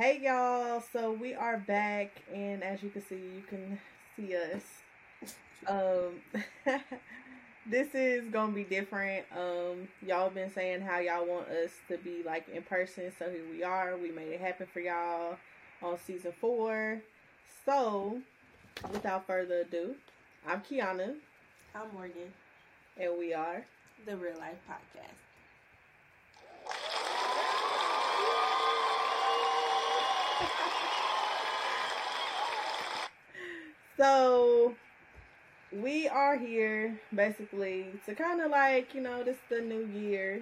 Hey y'all, so we are back, and as you can see, you can see us. Um, this is gonna be different. Um, y'all been saying how y'all want us to be like in person, so here we are. We made it happen for y'all on season four. So, without further ado, I'm Kiana. I'm Morgan. And we are the Real Life Podcast. So we are here basically to kind of like you know this is the new year.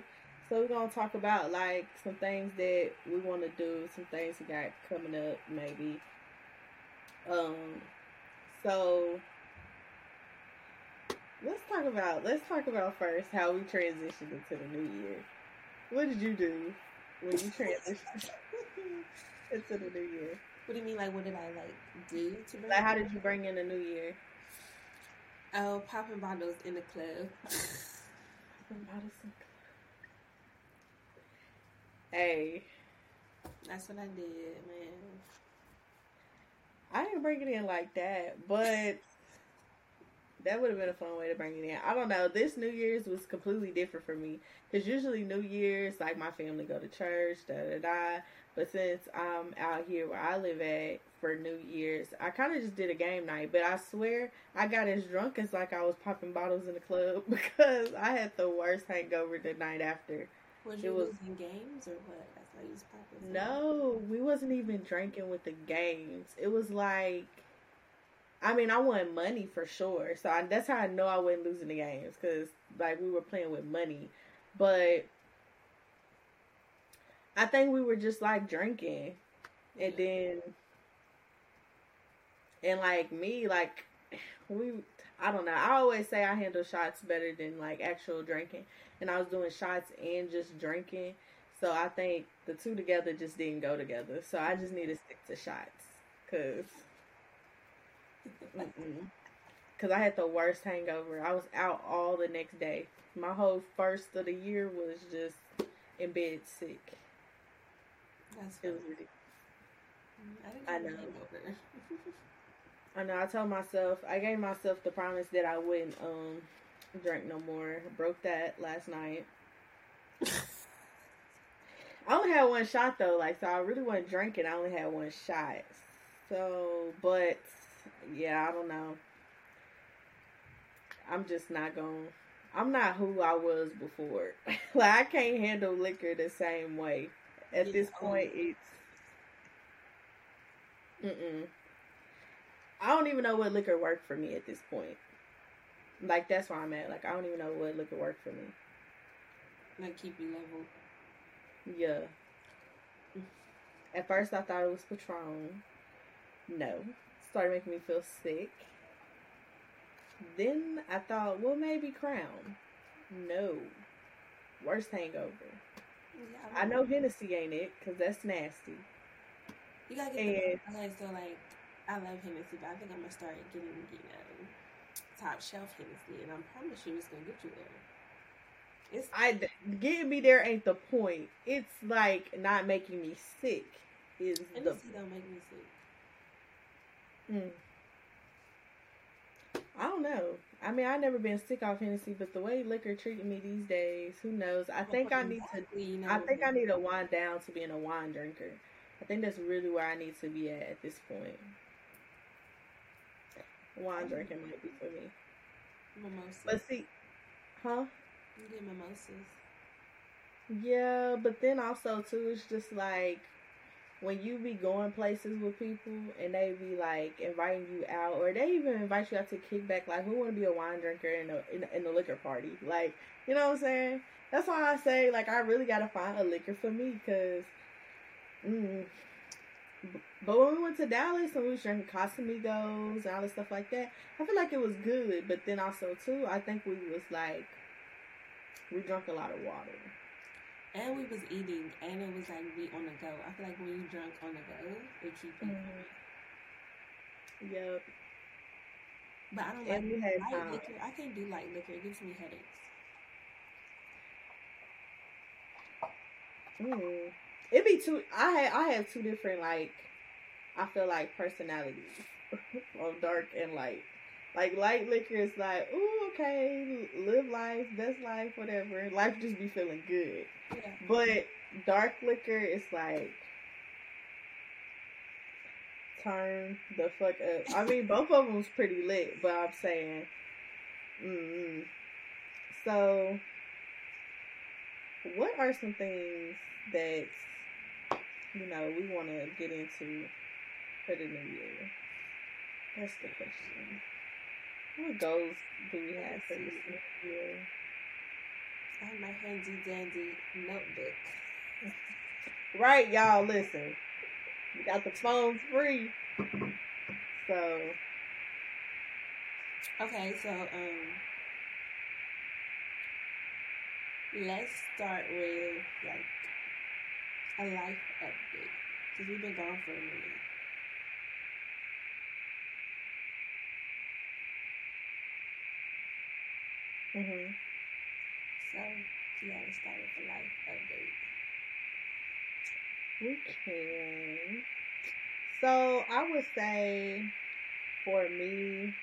So we're gonna talk about like some things that we want to do some things we got coming up maybe. Um so let's talk about let's talk about first how we transitioned into the new year. What did you do when you transitioned into the new year what do you mean like what did i like do to bring like how did you bring in the new year Oh, popping bottles in the club. popping bottles in the club. Hey. That's what I did, man. I didn't bring it in like that, but that would have been a fun way to bring it in. I don't know. This New Year's was completely different for me because usually New Year's, like my family go to church, da da da. But since I'm out here where I live at for New Year's, I kind of just did a game night. But I swear I got as drunk as like I was popping bottles in the club because I had the worst hangover the night after. Was you was, losing games or what? That's why you was popping. No, we wasn't even drinking with the games. It was like, I mean, I won money for sure. So I, that's how I know I wasn't losing the games because like we were playing with money, but I think we were just like drinking, and then, and like me, like we, I don't know. I always say I handle shots better than like actual drinking, and I was doing shots and just drinking. So I think the two together just didn't go together. So I just need to stick to shots, cause, cause I had the worst hangover. I was out all the next day. My whole first of the year was just in bed sick. That's it was ridiculous. I, I know. I know. I told myself I gave myself the promise that I wouldn't um drink no more. broke that last night. I only had one shot though, like so I really wasn't drinking. I only had one shot. So, but yeah, I don't know. I'm just not going. I'm not who I was before. like I can't handle liquor the same way at this point it's mm I don't even know what liquor worked for me at this point. Like that's where I'm at. Like I don't even know what liquor worked for me. Like keep you level. Yeah. At first I thought it was Patron. No. Started making me feel sick. Then I thought, well maybe Crown. No. Worst hangover. Yeah, I, know Hennessy ain't it, cause that's nasty. You gotta get and, okay, so like I love Hennessy, but I think I'm gonna start getting you know top shelf Hennessy, and I promise you it's gonna get you there. It's I getting me there ain't the point. It's like not making me sick. Is Hennessy the, don't make me sick. Hmm. I don't know. I mean, I've never been sick off Hennessy, but the way liquor treating me these days, who knows? I think I need to. I think I need to wind down to being a wine drinker. I think that's really where I need to be at at this point. Wine drinking might be for me. Mimosas. But see, huh? You get mimosas. Yeah, but then also too, it's just like when you be going places with people and they be like inviting you out or they even invite you out to kickback like who want to be a wine drinker in a in, in a liquor party like you know what i'm saying? That's why i say like i really gotta find a liquor for me because mm, but when we went to dallas and we was drinking casamigos and all this stuff like that i feel like it was good but then also too i think we was like we drank a lot of water and we was eating, and it was like we on the go. I feel like when you drunk on the go, it keeps. you. Mm-hmm. Yep. But I don't and like light liquor. I can't do light liquor. It gives me headaches. Mm. it be two. I have I have two different like I feel like personalities of dark and light. Like light liquor is like, ooh, okay, live life, best life, whatever. Life just be feeling good. Yeah. But dark liquor is like turn the fuck up. I mean, both of them's pretty lit, but I'm saying, mm So, what are some things that you know we want to get into for the new year? That's the question. What goals do we have for this year? I have my handy dandy notebook. right, y'all. Listen, we got the phones free. So. Okay, so um, let's start with like a life update because we've been gone for a minute. Mhm. So, you gotta start with the life update. Okay. So I would say for me,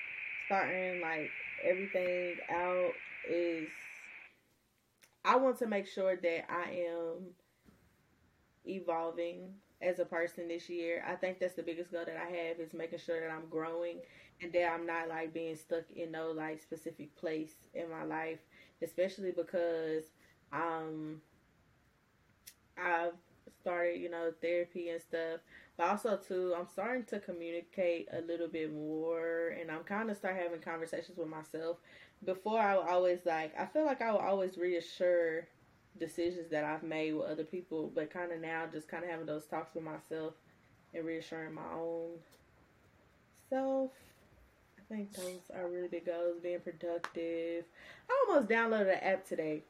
starting like everything out is I want to make sure that I am evolving as a person this year. I think that's the biggest goal that I have is making sure that I'm growing and that I'm not like being stuck in no like specific place in my life, especially because um I've started, you know, therapy and stuff. But also too, I'm starting to communicate a little bit more and I'm kind of start having conversations with myself. Before I would always like I feel like I would always reassure decisions that I've made with other people, but kind of now just kind of having those talks with myself and reassuring my own self. I think those are really big goals. Being productive. I almost downloaded an app today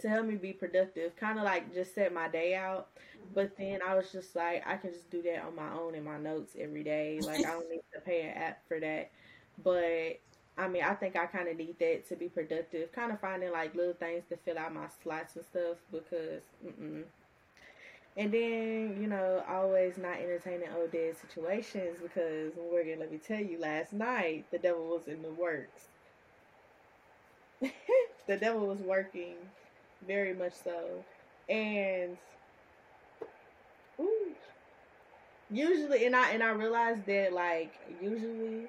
to help me be productive, kind of like just set my day out. But then I was just like, I can just do that on my own in my notes every day. Like I don't need to pay an app for that. But I mean, I think I kind of need that to be productive. Kind of finding like little things to fill out my slots and stuff because. Mm-mm. And then, you know, always not entertaining old dead situations because Morgan, let me tell you, last night the devil was in the works. the devil was working very much so. And ooh, usually, and I and I realized that like usually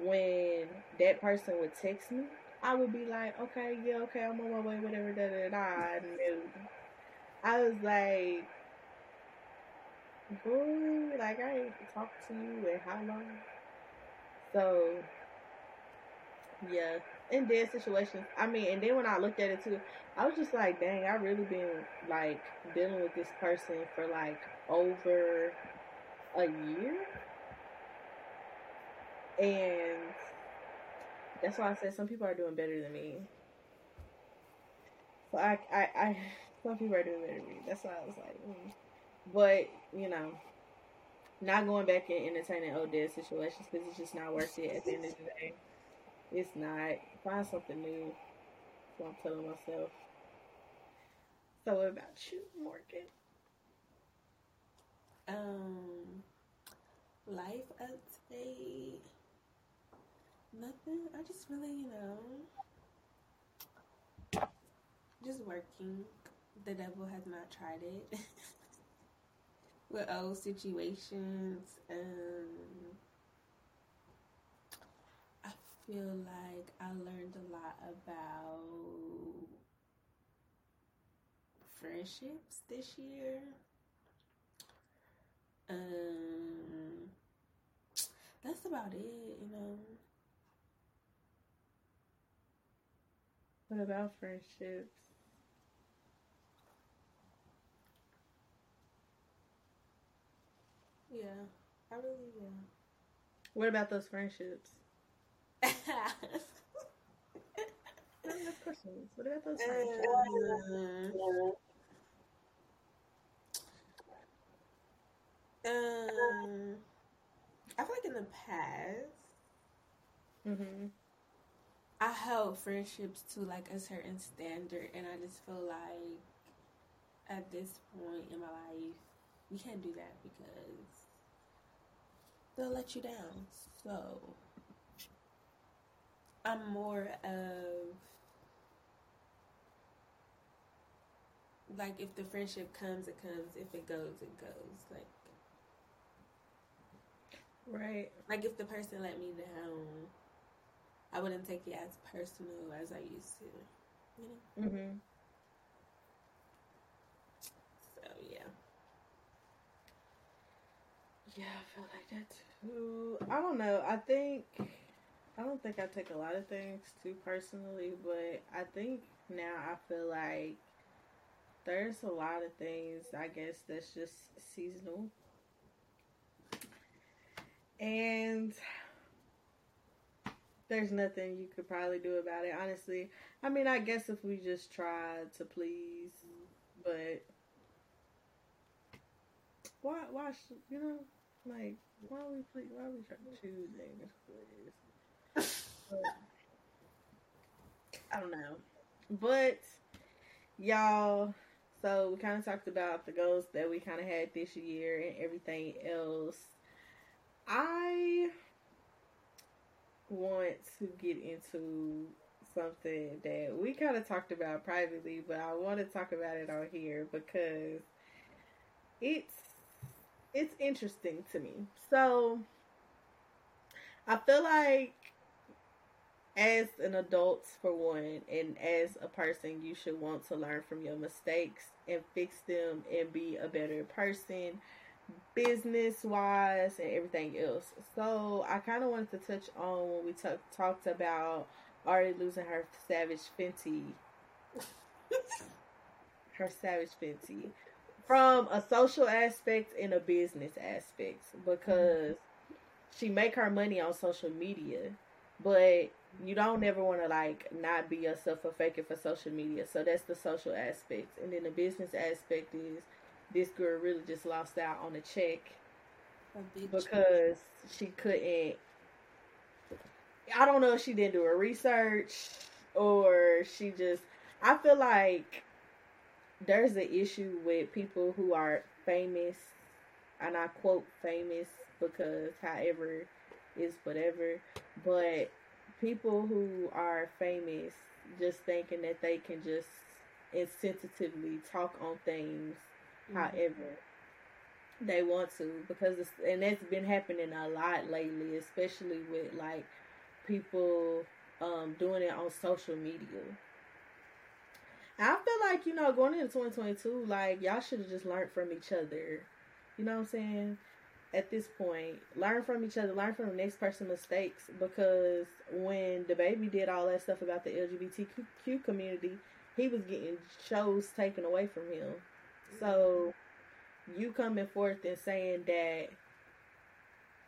when that person would text me, I would be like, okay, yeah, okay, I'm on my way, whatever, da da da. And I was like, boy, like I ain't talked to you in how long? So yeah, in dead situations. I mean, and then when I looked at it too, I was just like, dang, I really been like dealing with this person for like over a year. And that's why I said some people are doing better than me. So I, I, I some people are doing better than me. That's why I was like, mm. but you know, not going back and entertaining old dead situations because it's just not worth it at the end of the day. It's not. Find something new. So I'm telling myself. So what about you, Morgan? Um, life update. Nothing. I just really, you know, just working. The devil has not tried it. With old situations. Um, I feel like I learned a lot about friendships this year. Um, that's about it, you know. What about friendships? Yeah, I really yeah. What about those friendships? Questions. What about those Um, I feel like in the past, mm-hmm. I held friendships to like a certain standard, and I just feel like at this point in my life, we can't do that because they'll let you down. So I'm more of like if the friendship comes, it comes. If it goes, it goes. Like right. Like if the person let me down, I wouldn't take it as personal as I used to. You know. Mhm. So yeah. Yeah, I feel like that too. I don't know. I think I don't think I take a lot of things too personally, but I think now I feel like there's a lot of things I guess that's just seasonal. And there's nothing you could probably do about it, honestly. I mean, I guess if we just try to please, but why, why, should, you know, like, why we, please, why we trying to choose things, please? I don't know. But, y'all, so we kind of talked about the goals that we kind of had this year and everything else. I want to get into something that we kind of talked about privately, but I want to talk about it on here because it's it's interesting to me. So I feel like as an adult for one and as a person you should want to learn from your mistakes and fix them and be a better person business wise and everything else. So i kind of wanted to touch on when we t- talked about already losing her savage fenty. Her savage fenty. From a social aspect and a business aspect because mm-hmm. she make her money on social media but you don't ever want to like not be yourself or fake it for social media. So that's the social aspect, and then the business aspect is this girl really just lost out on a check because she couldn't. I don't know if she didn't do her research or she just. I feel like there's an issue with people who are famous, and I quote famous because however is whatever, but people who are famous just thinking that they can just insensitively talk on things. However they want to because it's and that's been happening a lot lately especially with like people um doing it on social media I feel like you know going into 2022 like y'all should have just learned from each other you know what I'm saying at this point. Learn from each other, learn from the next person's mistakes because when DaBaby did all that stuff about the LGBTQ community, he was getting shows taken away from him. So you coming forth and saying that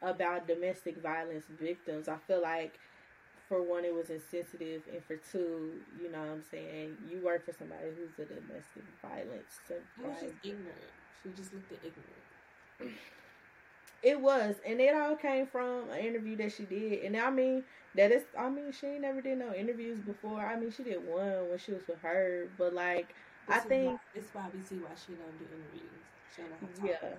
about domestic violence victims, I feel like for one it was insensitive and for two, you know what I'm saying, you work for somebody who's a domestic violence. She was just ignorant. She just looked ignorant. It was, and it all came from an interview that she did. And I mean, that is, I mean, she never did no interviews before. I mean, she did one when she was with her, but like, I think it's why we see why she don't do interviews. yeah,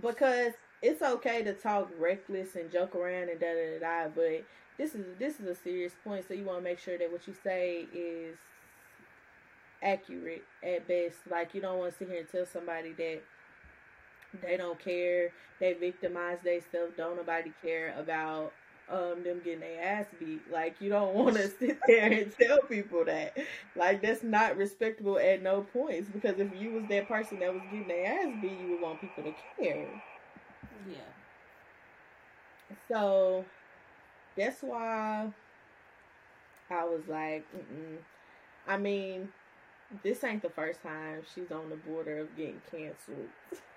because it's okay to talk reckless and joke around and da da da da, but this is this is a serious point. So you want to make sure that what you say is accurate at best. Like you don't want to sit here and tell somebody that they don't care. They victimize themselves. Don't nobody care about um them getting their ass beat. Like you don't want to sit there and tell people that. Like that's not respectable at no points. Because if you was that person that was getting their ass beat, you would want people to care. Yeah. So that's why I was like, Mm-mm. I mean, this ain't the first time she's on the border of getting canceled.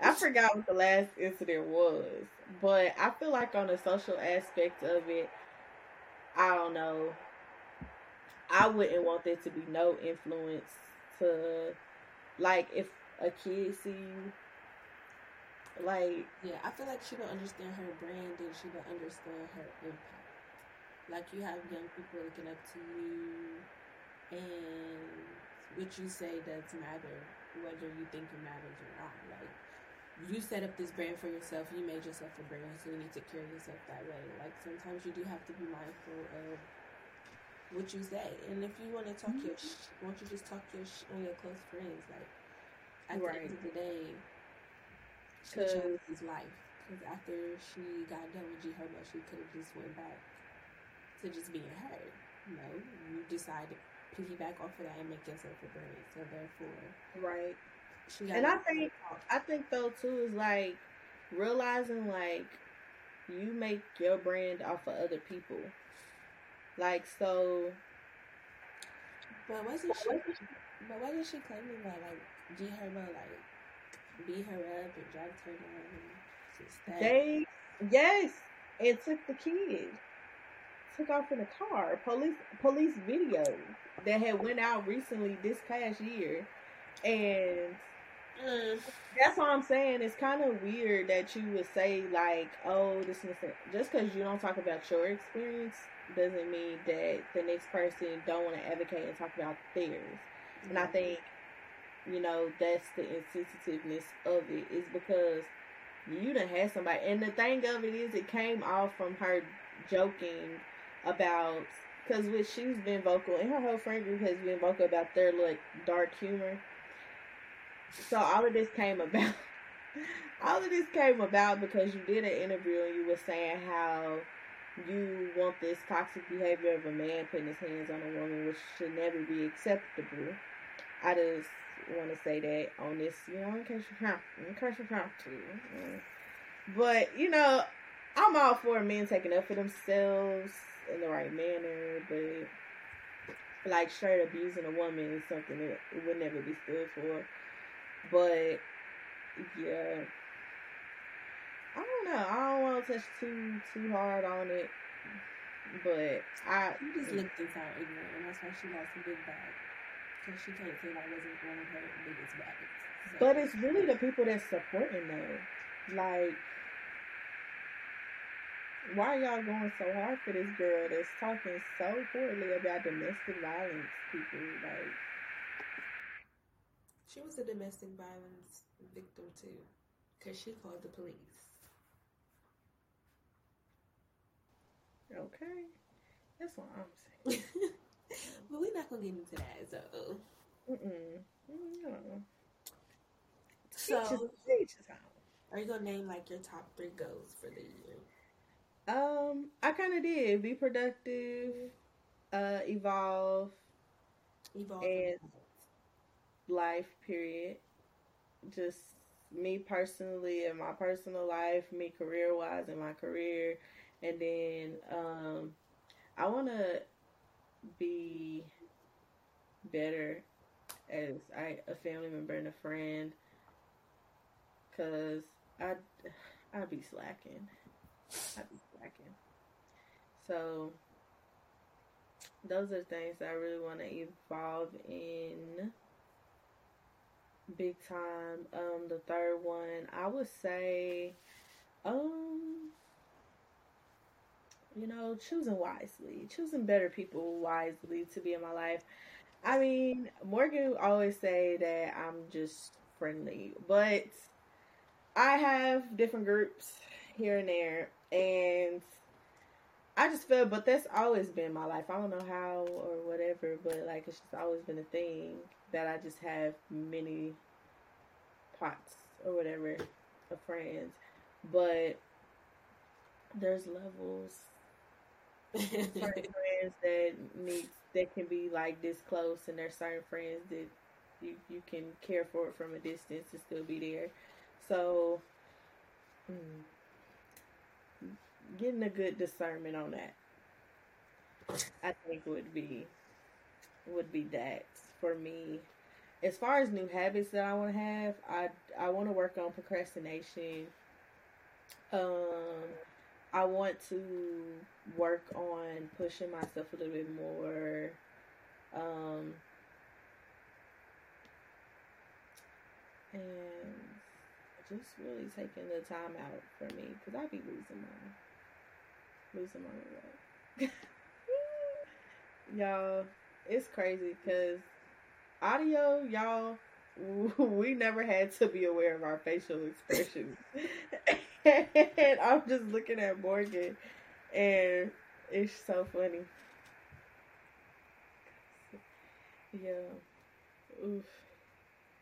I forgot what the last incident was, but I feel like on the social aspect of it, I don't know. I wouldn't want there to be no influence to, like, if a kid see you, like. Yeah, I feel like she don't understand her brand and she don't understand her impact. Like, you have young people looking up to you, and what you say does matter whether you think it matters or not. Like you set up this brand for yourself, you made yourself a brand, so you need to carry yourself that way. Like sometimes you do have to be mindful of what you say, and if you want to talk mm-hmm. your, sh- don't you just talk your sh- on your close friends? Like at right. the end of the day, she chose his life. Because after she got done with G Herbo, she could have just went back to just being her. You know, you decide to piggyback off of that and make yourself a brand. So therefore, right and I think I think though too is like realizing like you make your brand off of other people. Like so. But wasn't she? But wasn't she claiming that like G Herbo like beat her up and dragged her down? They yes, and took the kid, took off in a car. Police police video that had went out recently this past year, and Mm. That's what I'm saying. It's kind of weird that you would say like, "Oh, this is just because you don't talk about your experience doesn't mean that the next person don't want to advocate and talk about theirs." Mm-hmm. And I mm-hmm. think, you know, that's the insensitiveness of it is because you done had somebody, and the thing of it is, it came off from her joking about because which she's been vocal, and her whole friend group has been vocal about their like dark humor so all of this came about. all of this came about because you did an interview and you were saying how you want this toxic behavior of a man putting his hands on a woman, which should never be acceptable. I just want to say that on this, you know, in case you have, in case you have to. Mm. But you know, I'm all for men taking up for themselves in the right manner, but like straight abusing a woman is something that would never be stood for. But yeah, I don't know. I don't want to touch too too hard on it. But I you just looked this out ignorant, and that's why she lost a big bag. Because she can't say that wasn't one of her biggest bags. So. But it's really the people that's supporting though. Like, why y'all going so hard for this girl that's talking so poorly about domestic violence people? Like, she was a domestic violence victim too, because she called the police. Okay, that's what I'm saying. but we're not gonna get into that, so. Mm-mm. No. So, are you gonna name like your top three goals for the year? Um, I kind of did. Be productive, uh, evolve, evolve, and life, period. Just me personally in my personal life, me career wise in my career. And then um, I want to be better as I, a family member and a friend. Cause I, I'd be slacking. I'd be slacking. So those are things I really want to evolve in big time. Um, the third one, I would say, um, you know, choosing wisely, choosing better people wisely to be in my life. I mean, Morgan always say that I'm just friendly, but I have different groups here and there, and I just feel, but that's always been my life. I don't know how or whatever, but like it's just always been a thing that I just have many pots or whatever of friends. But there's levels. certain friends that need that can be like this close, and there's certain friends that you you can care for it from a distance and still be there. So, mm, getting a good discernment on that, I think would be would be that for me. As far as new habits that I want to have, I I want to work on procrastination. Um, I want to work on pushing myself a little bit more. Um, and just really taking the time out for me because I'd be losing my Y'all, it's crazy because audio, y'all, we never had to be aware of our facial expressions. and I'm just looking at Morgan, and it's so funny. Yeah. Oof.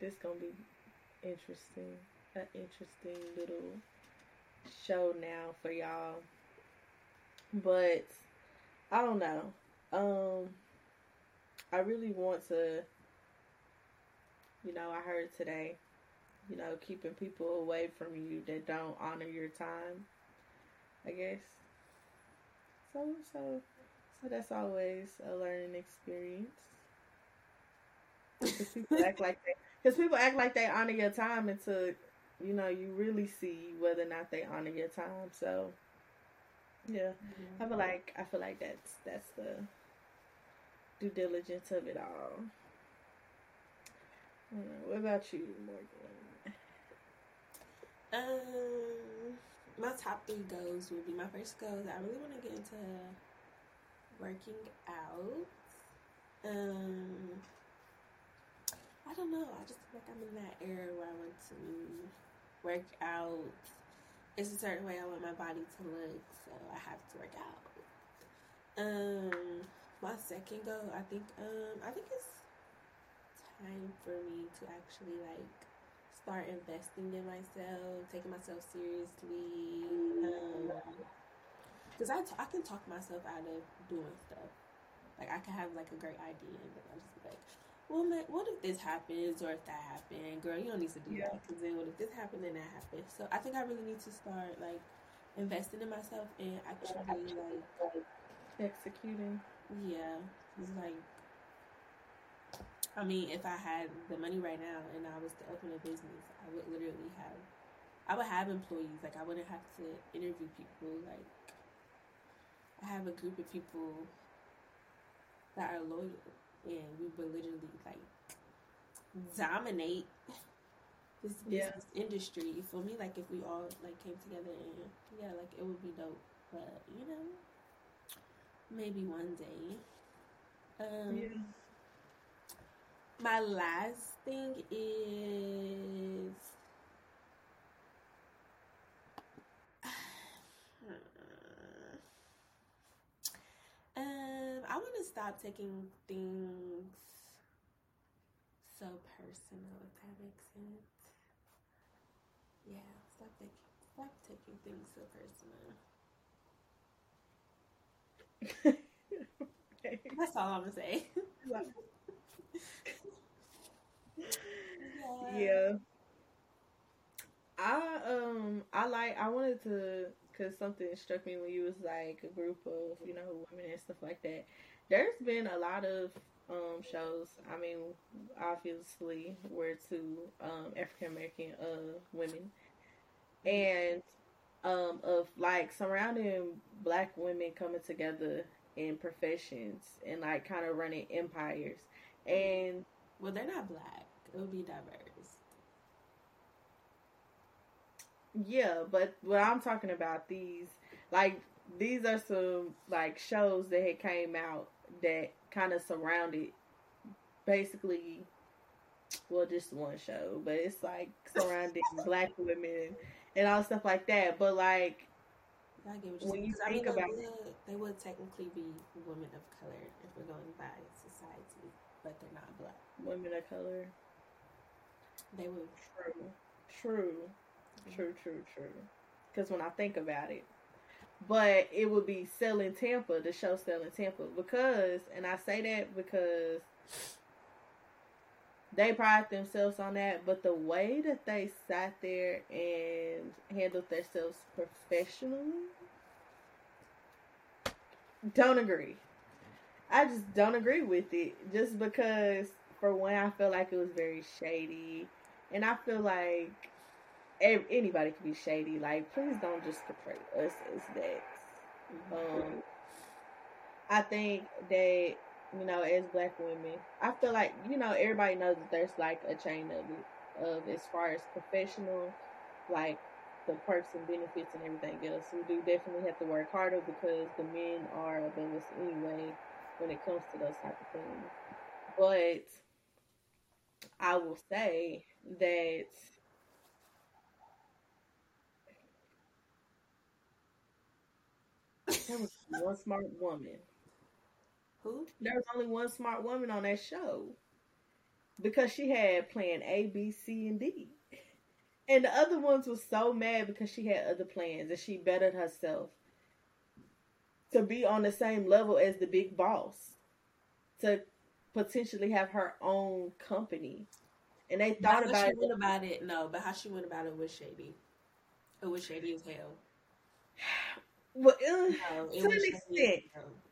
This gonna be interesting. An interesting little show now for y'all. But I don't know. Um I really want to you know, I heard today, you know, keeping people away from you that don't honor your time. I guess. So so so that's always a learning experience. Because people act like they, because people act like they honor your time until you know you really see whether or not they honor your time. So yeah, mm-hmm. I feel like I feel like that's that's the due diligence of it all. What about you, Morgan? Um, my top three goals would be my first goal. I really want to get into working out. Um, I don't know. I just feel like I'm in that era where I want to work out. It's a certain way I want my body to look, so I have to work out. Um, my second goal, I think, um, I think it's time for me to actually like start investing in myself, taking myself seriously. Um, Because I, t- I can talk myself out of doing stuff. Like I can have like a great idea, and then I just like, well, man, what if this happens or if that happened? Girl, you don't need to do yeah. that because then what if this happened and that happened? So I think I really need to start like investing in myself and actually like executing. Yeah, it's like I mean, if I had the money right now and I was to open a business, I would literally have, I would have employees. Like I wouldn't have to interview people. Like I have a group of people that are loyal and we would literally like dominate this business yeah. industry. You feel me? Like if we all like came together and yeah, like it would be dope. But you know, maybe one day. Um, yeah. My last thing is. Um, I want to stop taking things so personal, if that makes sense. Yeah, stop taking stop taking things so personal. okay. That's all I'm gonna say. yeah. yeah. I um I like I wanted to because something struck me when you was like a group of you know women and stuff like that. There's been a lot of um shows. I mean, obviously, we're two um African American uh women, and um of like surrounding black women coming together in professions and like kind of running empires. And well, they're not black. It would be diverse. Yeah, but what I'm talking about these like these are some like shows that had came out that kind of surrounded basically well just one show but it's like surrounding black women and all stuff like that. But like I get what you're when saying. you think I mean, about they would, they would technically be women of color if we're going by society but they're not black. Women of color? They would. True. True Mm-hmm. True, true, true. Because when I think about it, but it would be selling Tampa, the show selling Tampa, because, and I say that because they pride themselves on that, but the way that they sat there and handled themselves professionally, don't agree. I just don't agree with it. Just because, for one, I feel like it was very shady, and I feel like anybody can be shady. Like, please don't just portray us as that. Um, I think that you know, as black women, I feel like you know everybody knows that there's like a chain of it, of as far as professional, like the perks and benefits and everything else. We do definitely have to work harder because the men are above us anyway when it comes to those type of things. But I will say that there was one smart woman. Who? There was only one smart woman on that show because she had plan A, B, C, and D. And the other ones were so mad because she had other plans and she bettered herself to be on the same level as the big boss, to potentially have her own company. And they thought about it. about it. No, but how she went about it was shady. It was shady as hell. Well, uh, no, to an extent.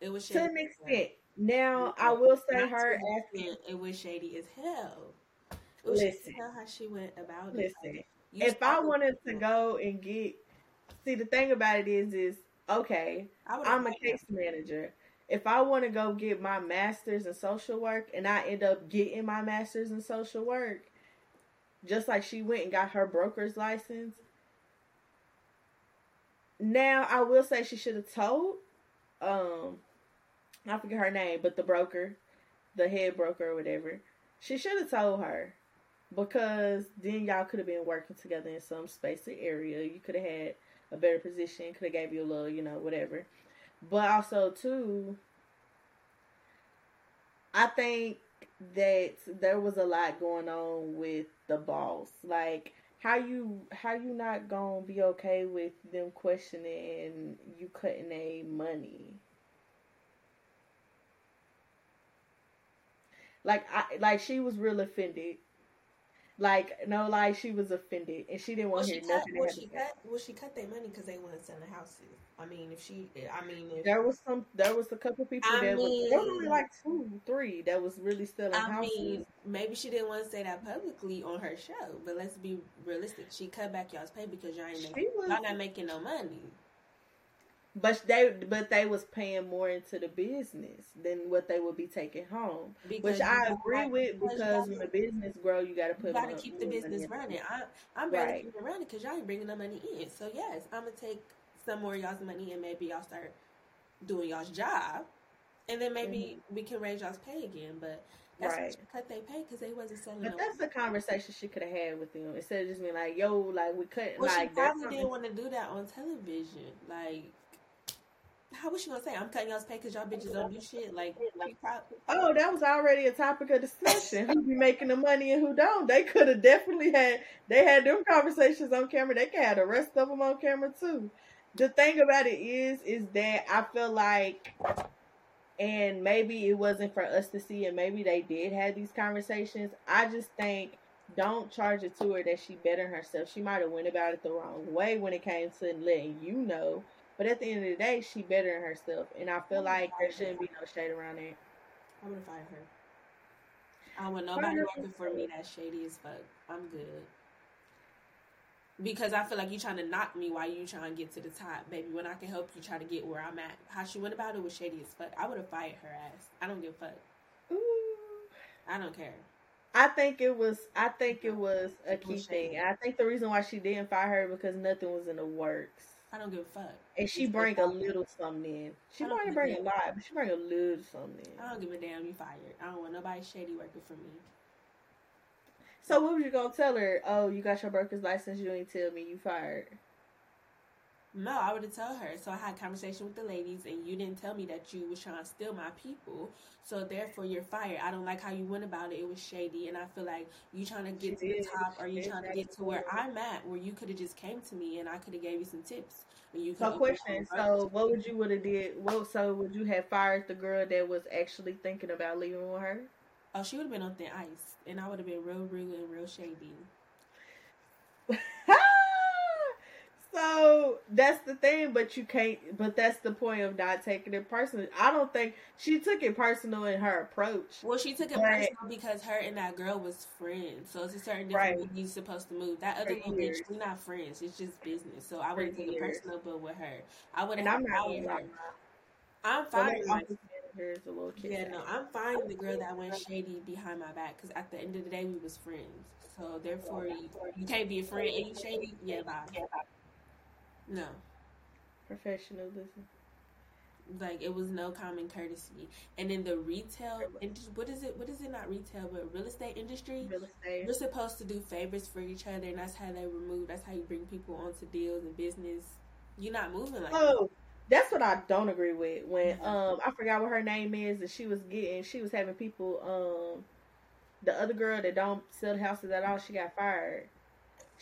It was to an extent. Now I will say her asking. It was shady as hell. It was listen, how she went about listen, it. Listen, if I wanted to go and get, see the thing about it is, is okay. I'm a case manager. If I want to go get my master's in social work and I end up getting my master's in social work, just like she went and got her broker's license. Now I will say she should have told um I forget her name, but the broker, the head broker or whatever, she should have told her because then y'all could have been working together in some space or area. You could have had a better position, could have gave you a little, you know, whatever. But also too, I think that there was a lot going on with the boss. Like how you how you not gonna be okay with them questioning you cutting a money? Like I like she was real offended. Like no, like she was offended and she didn't want to hear nothing. Well, she cut. Well, she cut their money because they weren't sell the houses. I mean, if she, I mean, if, there was some, there was a couple people I that mean, was, there was only like two, three that was really selling houses. I houses. Mean, maybe she didn't want to say that publicly on her show, but let's be realistic. She cut back y'all's pay because y'all ain't making, was, y'all not making no money. But they but they was paying more into the business than what they would be taking home, because which I agree with because when the business grow, you got to put. You got to keep the business running. I, I'm ready right. to keep it running because y'all ain't bringing no money in. So yes, I'm gonna take some more y'all's money and maybe y'all start doing y'all's job, and then maybe mm-hmm. we can raise y'all's pay again. But that's right. cut they pay because they wasn't selling. But that's the conversation she could have had with them instead of just being like, "Yo, like we couldn't." Well, like, she probably didn't want to do that on television, like how was she gonna say I'm cutting y'all's pay because y'all bitches don't do shit? Like, oh, that was already a topic of discussion. who be making the money and who don't? They could have definitely had. They had them conversations on camera. They could have the rest of them on camera too. The thing about it is, is that I feel like, and maybe it wasn't for us to see, and maybe they did have these conversations. I just think don't charge it to her that she better herself. She might have went about it the wrong way when it came to letting you know but at the end of the day, she better than herself, and I feel like there shouldn't be no shade around it. I'm gonna fire her. I want nobody working for me that's shady as fuck. I'm good. Because I feel like you trying to knock me while you trying to get to the top, baby. When I can help you try to get where I'm at. How she went about it was shady as fuck. I would have fired her ass. I don't give a fuck. Ooh. I don't care. I think it was. I think it was a key thing. And I think the reason why she didn't fire her because nothing was in the works. I don't give a fuck. And she bring a little something in. She might bring a lot, but she bring a little something in. I don't give a damn. You fired. I don't want nobody shady working for me. So what was you gonna tell her? Oh, you got your broker's license. You ain't tell me you fired. No, I would have told her. So I had a conversation with the ladies, and you didn't tell me that you was trying to steal my people. So therefore, you're fired. I don't like how you went about it. It was shady, and I feel like you trying to get she to the top, or you trying to get to where I'm at, where you could have just came to me, and I could have gave you some tips. And you so question. So what would you would have did? What so would you have fired the girl that was actually thinking about leaving with her? Oh, she would have been on thin ice, and I would have been real rude and real shady. So that's the thing, but you can't. But that's the point of not taking it personal. I don't think she took it personal in her approach. Well, she took it but, personal because her and that girl was friends. So it's a certain different right. you're supposed to move. That other little bitch, we're not friends. It's just business. So I wouldn't take it personal, but with her, I would have fired her. I'm fine. Her a little kid. Yeah, no, I'm fine with the girl that went shady behind my back because at the end of the day, we was friends. So therefore, you, you can't be a friend and you shady. Yeah, bye. No. Professionalism. Like it was no common courtesy. And in the retail industry, what is it? What is it? Not retail, but real estate industry. Real estate. You're supposed to do favors for each other, and that's how they remove. That's how you bring people onto deals and business. You're not moving like. Oh, that's what I don't agree with. When um, I forgot what her name is, and she was getting, she was having people. Um, the other girl that don't sell houses at all, she got fired.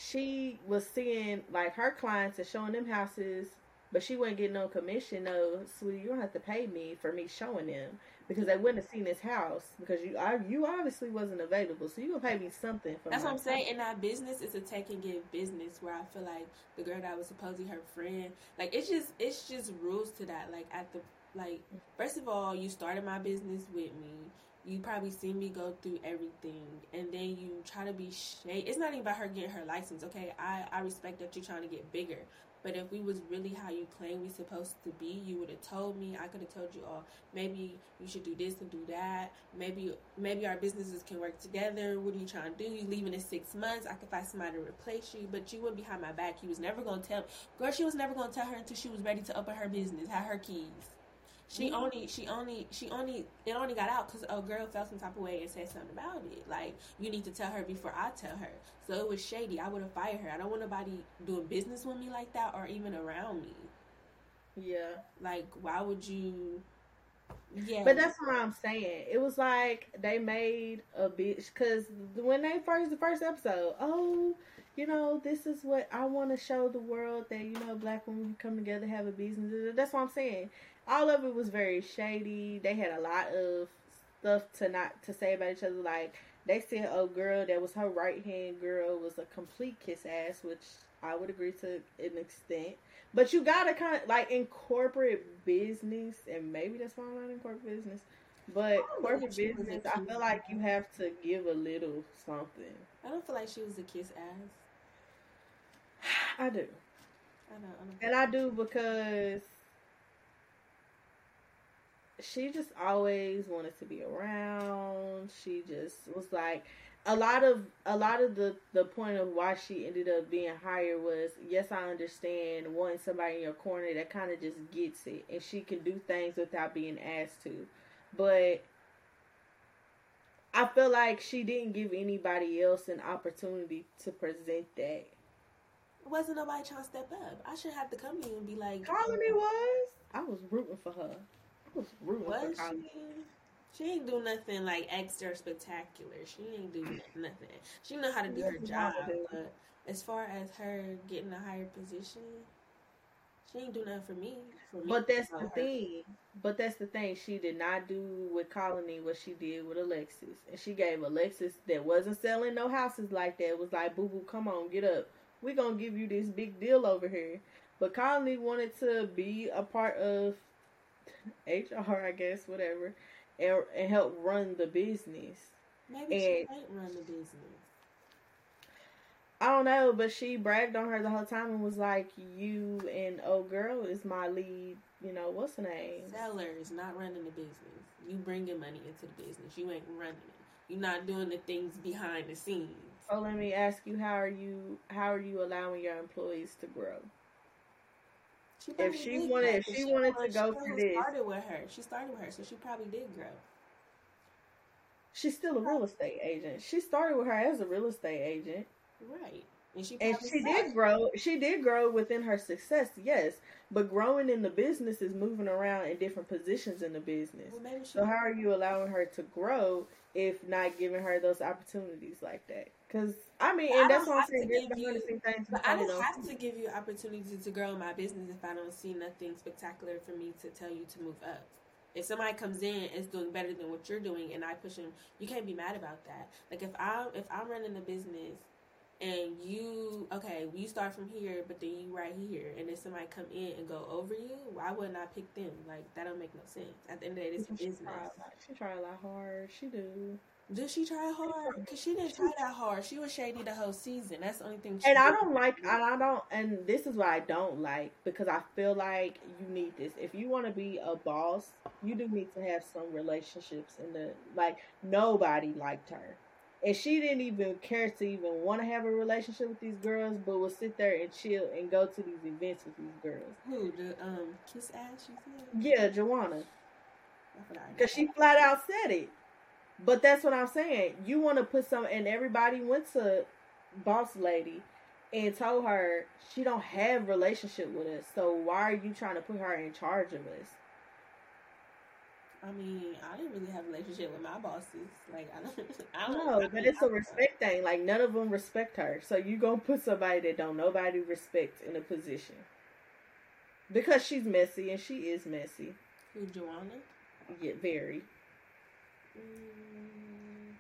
She was seeing like her clients and showing them houses but she wouldn't get no commission. No, sweetie, you don't have to pay me for me showing them because they wouldn't have seen this house because you I, you obviously wasn't available. So you gonna pay me something for. That's what I'm saying. In our business, it's a take and give business where I feel like the girl that was supposedly her friend, like it's just it's just rules to that. Like at the like mm-hmm. first of all, you started my business with me. You probably seen me go through everything, and then you try to be. It's not even about her getting her license, okay? I I respect that you're trying to get bigger, but if we was really how you claim we supposed to be, you would have told me. I could have told you, oh, maybe you should do this and do that. Maybe maybe our businesses can work together. What are you trying to do? You leaving in six months? I could find somebody to replace you. But you went behind my back. You was never gonna tell. Girl, she was never gonna tell her until she was ready to open her business, have her keys. She only, she only, she only, it only got out because a girl felt some type of way and said something about it. Like, you need to tell her before I tell her. So it was shady. I would have fired her. I don't want nobody doing business with me like that or even around me. Yeah. Like, why would you? Yeah. But that's what I'm saying. It was like they made a bitch because when they first the first episode, oh, you know, this is what I want to show the world that you know, black women come together, have a business. That's what I'm saying all of it was very shady. They had a lot of stuff to not to say about each other. Like they said, a girl that was her right hand girl was a complete kiss ass, which I would agree to an extent. But you gotta kind of like in corporate business, and maybe that's why I'm not in corporate business. But corporate business, I feel like you have to give a little something. I don't feel like she was a kiss ass. I do. I know, I know. And I do because she just always wanted to be around. She just was like a lot of a lot of the the point of why she ended up being hired was yes I understand wanting somebody in your corner that kind of just gets it and she can do things without being asked to, but I feel like she didn't give anybody else an opportunity to present that. Wasn't nobody trying to step up. I should have to come here and be like, Colony was. I was rooting for her was was she? She ain't do nothing like extra spectacular. She ain't do nothing. She know how to do her job, but as far as her getting a higher position, she ain't do nothing for me. For me but that's the her. thing. But that's the thing. She did not do with Colony what she did with Alexis, and she gave Alexis that wasn't selling no houses like that. Was like, boo boo, come on, get up. We gonna give you this big deal over here. But Colony wanted to be a part of HR, I guess, whatever, and, and help run the business. Maybe and, she might run the business. I don't know, but she bragged on her the whole time and was like, "You and old girl is my lead. You know what's her name? Sellers, not running the business. You bringing money into the business. You ain't running it. You're not doing the things behind the scenes." So let me ask you, how are you? How are you allowing your employees to grow? She if she wanted, if she, she wanted to go for this, started with her. She started with her, so she probably did grow. She's still a real estate agent. She started with her as a real estate agent, right? And she and she did grow. She did grow within her success, yes. But growing in the business is moving around in different positions in the business. Well, so how are you allowing her to grow if not giving her those opportunities like that? Because I mean, and that's what I'm saying. The scenes things. But I don't have to give you opportunities to grow my business if I don't see nothing spectacular for me to tell you to move up. If somebody comes in is doing better than what you're doing, and I push them, you can't be mad about that. Like if I'm if I'm running a business and you okay, you start from here, but then you right here, and then somebody come in and go over you, why wouldn't I pick them? Like that don't make no sense. At the end of the day, it's business. She try a lot hard. She do. Did she try hard? Cause she didn't try that hard. She was shady the whole season. That's the only thing. She And I don't like. And I don't. And this is what I don't like because I feel like you need this. If you want to be a boss, you do need to have some relationships. In the like, nobody liked her. and she didn't even care to even want to have a relationship with these girls, but would sit there and chill and go to these events with these girls. Who the um kiss ass? You said? Yeah, Juawana. Because she flat out said it. But that's what I'm saying. You want to put some, and everybody went to Boss Lady and told her she don't have relationship with us. So why are you trying to put her in charge of us? I mean, I didn't really have a relationship with my bosses. Like, I don't, I don't know. But it's a respect thing. Like, none of them respect her. So you gonna put somebody that don't nobody respect in a position because she's messy and she is messy. Who, Juawana? Yeah, very. Mm.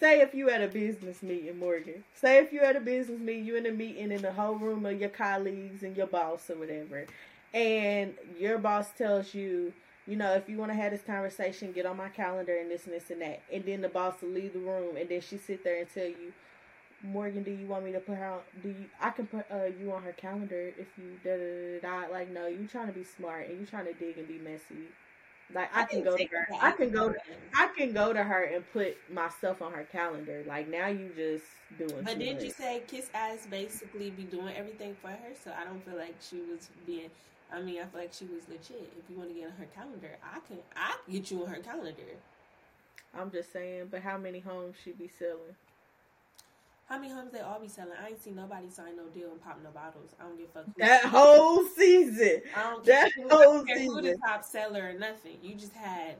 Say if you at a business meeting, Morgan. Say if you at a business meeting, you in a meeting in the whole room of your colleagues and your boss or whatever, and your boss tells you, you know, if you want to have this conversation, get on my calendar and this and this and that, and then the boss will leave the room, and then she sit there and tell you, Morgan, do you want me to put her on? Do you? I can put uh, you on her calendar if you da da da da. Like, no, you trying to be smart and you trying to dig and be messy. Like I, I can go to her. I can go. I can go to her and put myself on her calendar. Like now, you just doing. But did you say Kiss Ass basically be doing everything for her? So I don't feel like she was being. I mean, I feel like she was legit. If you want to get on her calendar, I can. I can get you on her calendar. I'm just saying, but how many homes she be selling? How many homes they all be selling? I ain't seen nobody sign no deal and pop no bottles. I don't give a fuck. That whole season. I don't that care, whole care season. who the top seller or nothing. You just had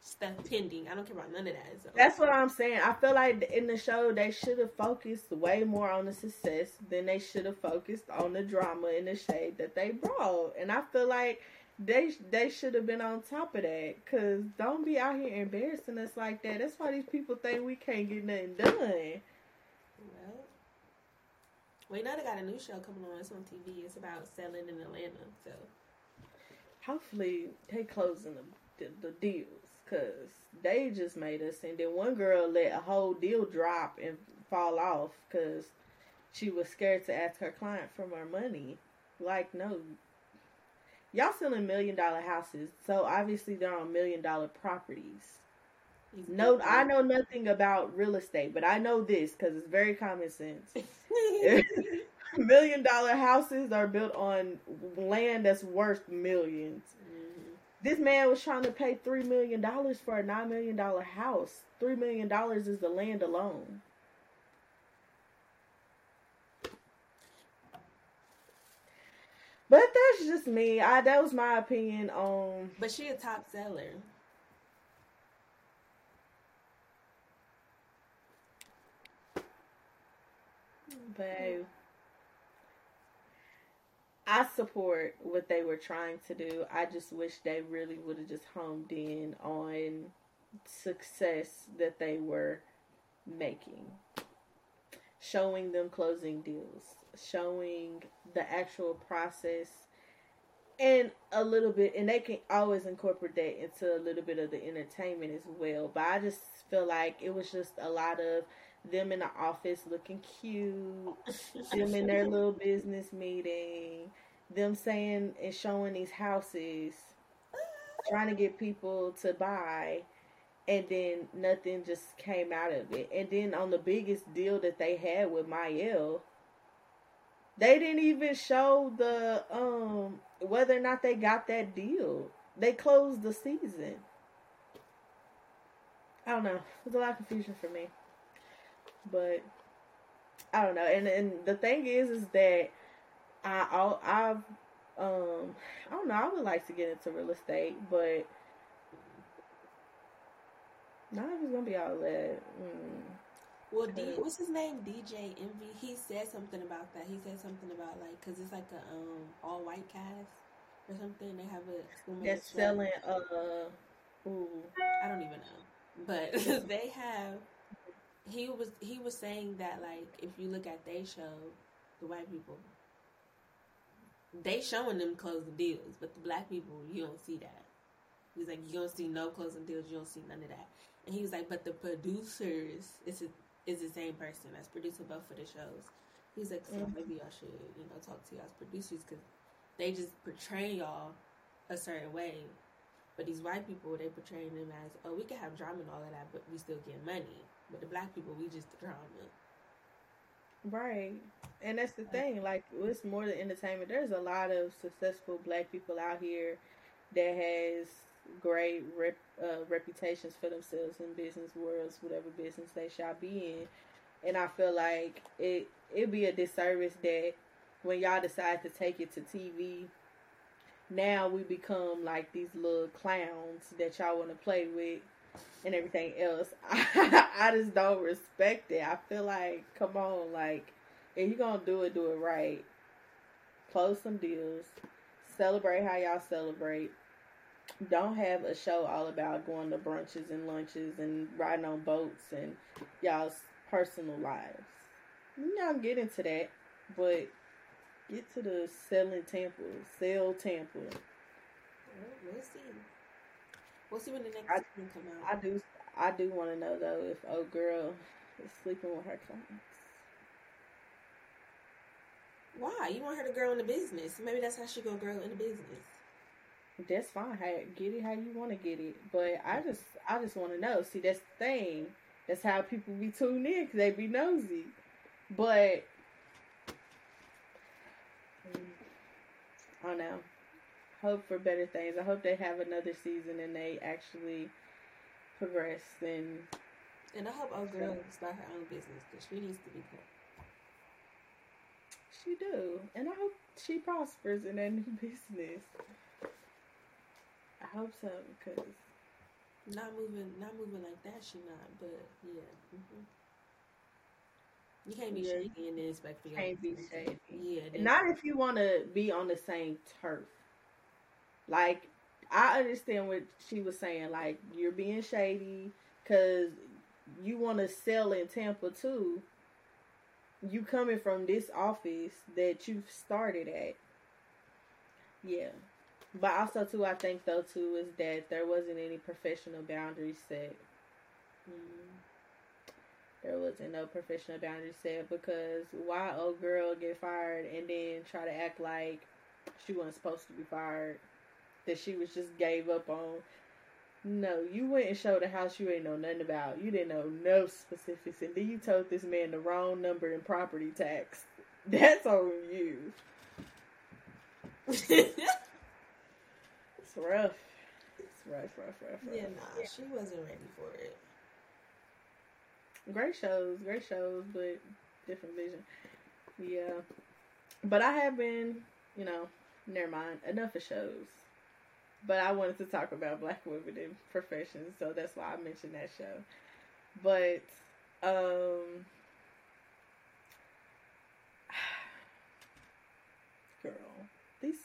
stuff pending. I don't care about none of that. So. That's what I'm saying. I feel like in the show they should have focused way more on the success than they should have focused on the drama and the shade that they brought. And I feel like they they should have been on top of that. Cause don't be out here embarrassing us like that. That's why these people think we can't get nothing done. Well, you know they got a new show coming on. It's on TV. It's about selling in Atlanta. So hopefully they closing the, the, the deals because they just made us. And then one girl let a whole deal drop and fall off because she was scared to ask her client for more money. Like, no, y'all selling million dollar houses, so obviously they're on million dollar properties. No, I know nothing about real estate, but I know this because it's very common sense. Million dollar houses are built on land that's worth 1000000s mm-hmm. This man was trying to pay three million dollars for a nine million dollar house. Three million dollars is the land alone. But that's just me. I that was my opinion on. But she a top seller. I support what they were trying to do. I just wish they really would have just homed in on success that they were making. Showing them closing deals, showing the actual process and a little bit and they can always incorporate that into a little bit of the entertainment as well. But I just feel like it was just a lot of them in the office looking cute, them in their little business meeting, them saying and showing these houses, trying to get people to buy, and then nothing just came out of it. And then on the biggest deal that they had with Mielle, they didn't even show the um whether or not they got that deal. They closed the season. I don't know. There's a lot of confusion for me. But I don't know. And and the thing is, is that I I I've um I don't know. I would like to get into real estate, but not if it's gonna be all that. Mm. Well, D, what's his name? DJ Envy. He said something about that. He said something about like because it's like a um all white cast or something. They have a that's selling. Uh, ooh, I don't even know, but they have he was he was saying that like if you look at they show the white people they showing them closing deals but the black people you don't see that he's like you don't see no closing deals you don't see none of that and he was like but the producers is is the same person that's producing both of the shows he's like so mm-hmm. maybe y'all should you know talk to y'all's producers because they just portray y'all a certain way But these white people, they portraying them as, oh, we can have drama and all of that, but we still get money. But the black people, we just the drama. Right. And that's the thing. Like, it's more than entertainment. There's a lot of successful black people out here that has great rep, uh, reputations for themselves in business worlds, whatever business they shall be in. And I feel like it it'd be a disservice that when y'all decide to take it to TV, now we become like these little clowns that y'all want to play with and everything else. I, just don't respect it. I feel like, come on, like, if you're gonna do it, do it right. Close some deals. Celebrate how y'all celebrate. Don't have a show all about going to brunches and lunches and riding on boats and y'all's personal lives. You know, I'm getting to that, but get to the Selling Tampa, Sell Tampa. we'll see. We'll see when the next I, season come out. I do. I do want to know though if old girl is sleeping with her clients. Why? You want her to grow in the business? Maybe that's how she gonna grow in the business. That's fine. Hey, get it how you want to get it. But I just, I just want to know. See, that's the thing. That's how people be tuned in because they be nosy. But I don't know hope for better things. I hope they have another season and they actually progress and. And I hope old girl start her own business because she needs to be poor. She do, and I hope she prospers in that new business. I hope so because. Not moving, not moving like that. She not, but yeah. Mm-hmm. You can't be yeah. shady and then expect the Can't be shady. Yeah. Not if you want to be on the same turf. Like, I understand what she was saying. Like, you're being shady because you want to sell in Tampa too. You coming from this office that you've started at. Yeah. But also too, I think though too is that there wasn't any professional boundaries set. Mm-hmm. There wasn't no professional boundaries set because why old girl get fired and then try to act like she wasn't supposed to be fired that she was just gave up on. No, you went and showed a house you ain't know nothing about. You didn't know no specifics, and then you told this man the wrong number in property tax. That's on you. it's rough. It's rough, rough, rough, rough. Yeah, nah, yeah. she wasn't ready for it. Great shows, great shows, but different vision. Yeah, but I have been, you know, never mind. Enough of shows. But I wanted to talk about black women in professions, so that's why I mentioned that show. But um girl, these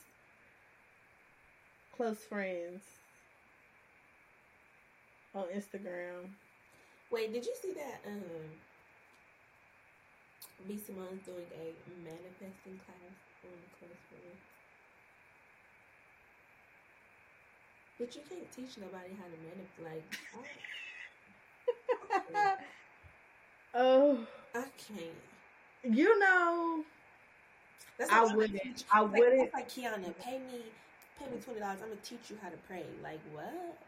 close friends on Instagram. Wait, did you see that um B Simone's doing a manifesting class on close friends? But you can't teach nobody how to manipulate. Like, oh, I can't. You know, that's I wouldn't. I wouldn't. Like, like Kiana, pay me, pay me twenty dollars. I'm gonna teach you how to pray. Like what?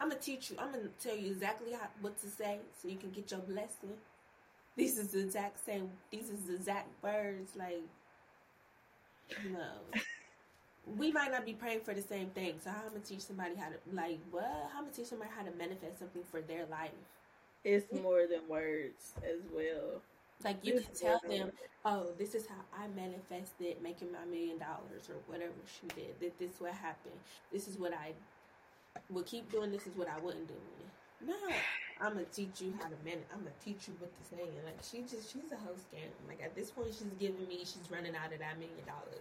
I'm gonna teach you. I'm gonna tell you exactly how, what to say so you can get your blessing. These is the exact same. These is the exact words. Like no we might not be praying for the same thing. So how am I gonna teach somebody how to like what? How am I teach somebody how to manifest something for their life? It's more than words as well. Like you it's can tell them, oh, this is how I manifested making my million dollars or whatever she did. That this what happened. This is what I would keep doing. This is what I wouldn't do. No, I'm gonna teach you how to manage. I'm gonna teach you what to say. And like she just, she's a host scam. Like at this point, she's giving me, she's running out of that million dollars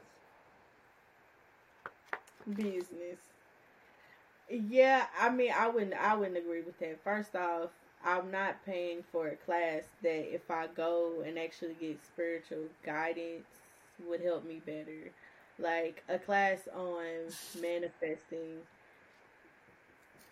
business. Yeah, I mean, I wouldn't, I wouldn't agree with that. First off, I'm not paying for a class that if I go and actually get spiritual guidance would help me better. Like a class on manifesting.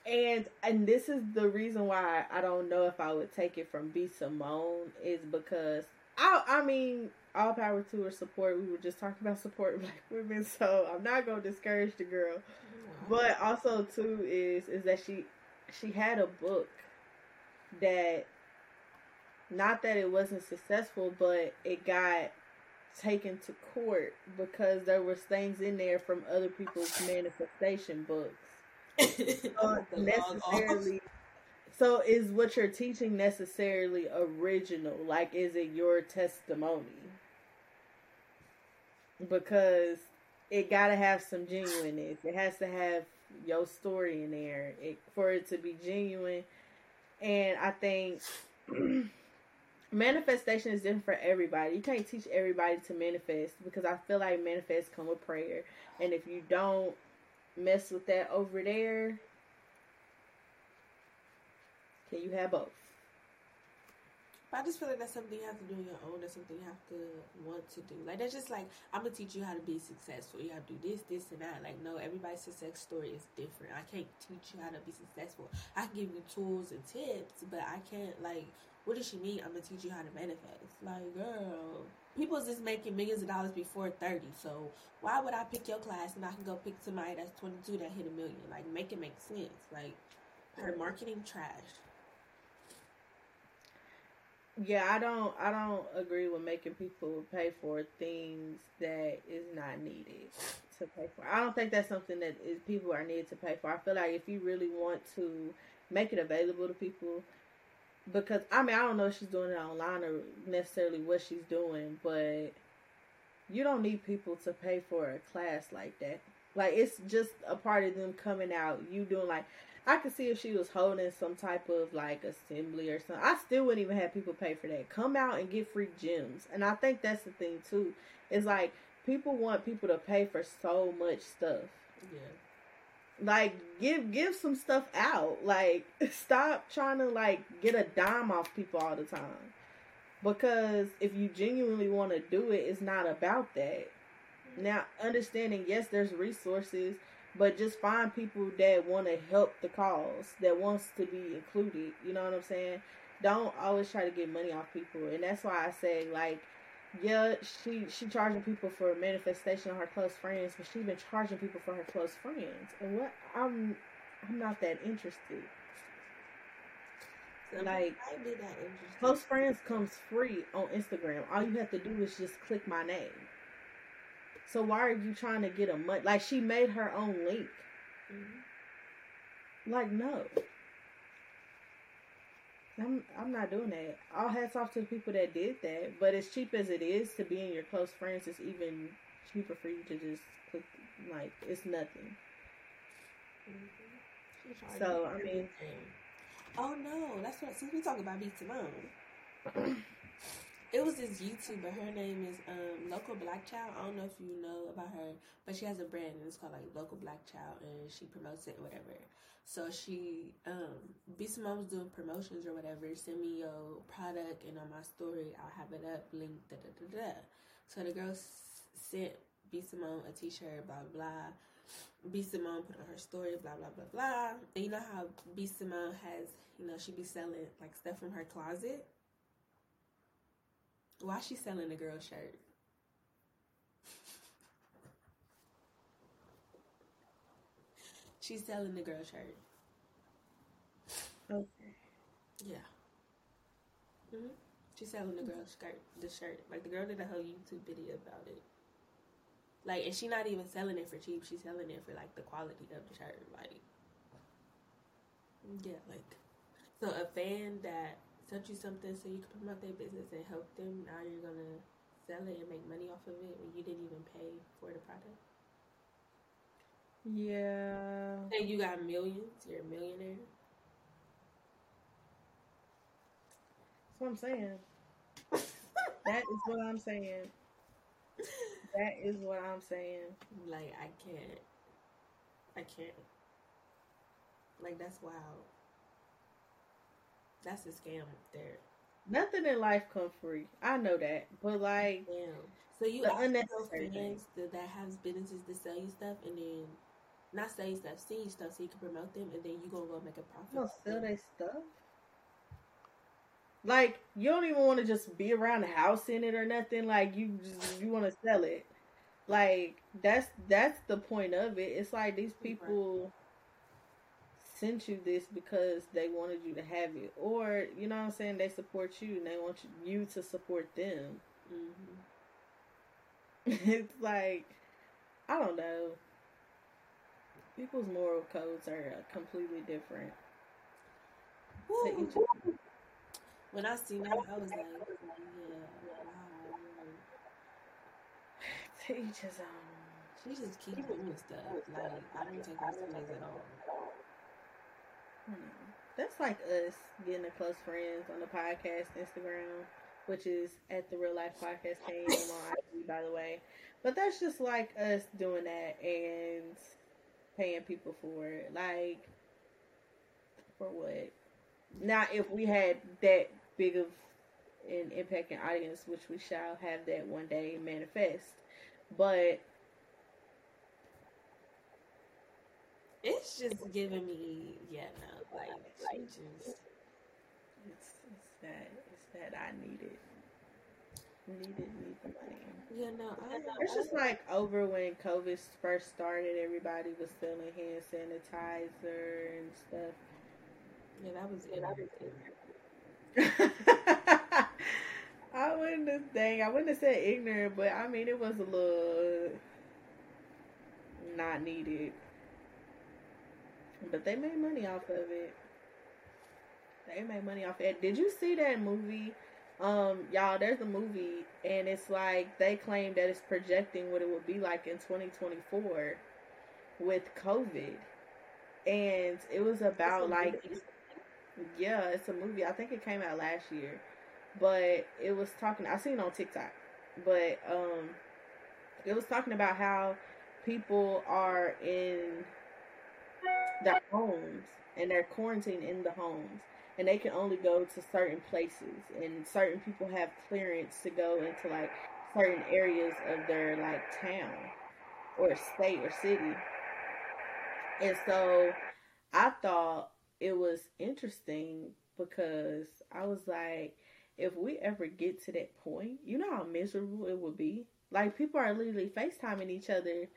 And and this is the reason why I don't know if I would take it from B Simone is because I I mean all power to her support. We were just talking about support black women, so I'm not gonna discourage the girl. But also too is is that she she had a book that not that it wasn't successful, but it got taken to court because there was things in there from other people's manifestation books. so necessarily so is what you're teaching necessarily original? Like is it your testimony? Because it gotta have some genuineness. It has to have your story in there it, for it to be genuine. And I think manifestation is different for everybody. You can't teach everybody to manifest because I feel like manifest come with prayer. And if you don't mess with that over there, can you have both? I just feel like that's something you have to do on your own. That's something you have to want to do. Like that's just like I'm gonna teach you how to be successful. You have to do this, this, and that. Like no, everybody's success story is different. I can't teach you how to be successful. I can give you tools and tips, but I can't like. What does she mean? I'm gonna teach you how to manifest. Like girl, people's just making millions of dollars before 30. So why would I pick your class and I can go pick somebody that's 22 that hit a million? Like make it make sense. Like her marketing trash yeah, I don't I don't agree with making people pay for things that is not needed to pay for. I don't think that's something that is people are needed to pay for. I feel like if you really want to make it available to people because I mean I don't know if she's doing it online or necessarily what she's doing, but you don't need people to pay for a class like that. Like it's just a part of them coming out. You doing like I could see if she was holding some type of like assembly or something. I still wouldn't even have people pay for that. Come out and get free gems. And I think that's the thing too. Is like people want people to pay for so much stuff. Yeah. Like give give some stuff out. Like stop trying to like get a dime off people all the time. Because if you genuinely want to do it, it's not about that. Mm-hmm. Now, understanding, yes, there's resources but just find people that want to help the cause, that wants to be included. You know what I'm saying? Don't always try to get money off people, and that's why I say like, yeah, she she charging people for manifestation of her close friends, but she been charging people for her close friends, and what I'm I'm not that interested. So like close friends comes free on Instagram. All you have to do is just click my name. So why are you trying to get a money? Like she made her own link. Mm-hmm. Like no. I'm I'm not doing that. All hats off to the people that did that. But as cheap as it is to be in your close friends, it's even cheaper for you to just click like it's nothing. Mm-hmm. So I mean, oh no, that's what. Since we talk about B Simone, it was this YouTuber. Her name is um, Local Black Child. I don't know if you know about her, but she has a brand and it's called like Local Black Child, and she promotes it, whatever. So she, um, Simone was doing promotions or whatever. Send me your product, and on my story, I'll have it up, link, da da da da. So the girl sent B Simone a T-shirt, blah blah. B Simone put on her story, blah blah blah blah. And you know how B Simone has, you know, she be selling like stuff from her closet. Why she selling a girl shirt? She's selling the girl shirt. Okay. Yeah. Mhm. She's selling the girl skirt, the shirt. Like the girl did a whole YouTube video about it. Like, and she not even selling it for cheap. She's selling it for like the quality of the shirt. Like, yeah, like so a fan that sent you something so you can promote their business and help them. Now you're gonna sell it and make money off of it when you didn't even pay for the product. Yeah. And you got millions. You're a millionaire. That's what I'm saying. that is what I'm saying. That is what I'm saying. Like I can't. I can't. Like that's wild. That's a scam there. Nothing in life comes free. I know that, but like, yeah. So you the unnecessary friends that, that have businesses to sell you stuff, and then not sell you stuff, sell you stuff, so you can promote them, and then you gonna go make a profit. You sell their stuff. Like you don't even want to just be around the house in it or nothing. Like you, just, you want to sell it. Like that's that's the point of it. It's like these people right. Sent you this because they wanted you to have it, or you know what I'm saying? They support you and they want you, to support them. Mm-hmm. it's like I don't know. People's moral codes are completely different. When I seen that, I was like, yeah, wow. To each his own. She just keep doing stuff. Like, I don't take her serious at all. Hmm. That's like us getting a close friends on the podcast Instagram, which is at the Real Life Podcast page on IG, by the way. But that's just like us doing that and paying people for it. Like, for what? Now, if we had that big of an impact and audience, which we shall have that one day manifest, but it's just giving me, yeah, no, like, like just, it's, it's that, it's that I needed. Needed, need the money. Yeah, no, I, it's just like over when COVID first started, everybody was selling hand sanitizer and stuff yeah, that was it. I wouldn't have dang, I wouldn't have said ignorant, but I mean it was a little not needed. But they made money off of it. They made money off it. Did you see that movie? Um, y'all, there's a movie and it's like they claim that it's projecting what it would be like in 2024 with COVID. And it was about like yeah, it's a movie. I think it came out last year, but it was talking. I seen it on TikTok, but um, it was talking about how people are in their homes and they're quarantined in the homes and they can only go to certain places and certain people have clearance to go into like certain areas of their like town or state or city and so i thought it was interesting because I was like, if we ever get to that point, you know how miserable it would be. Like people are literally FaceTiming each other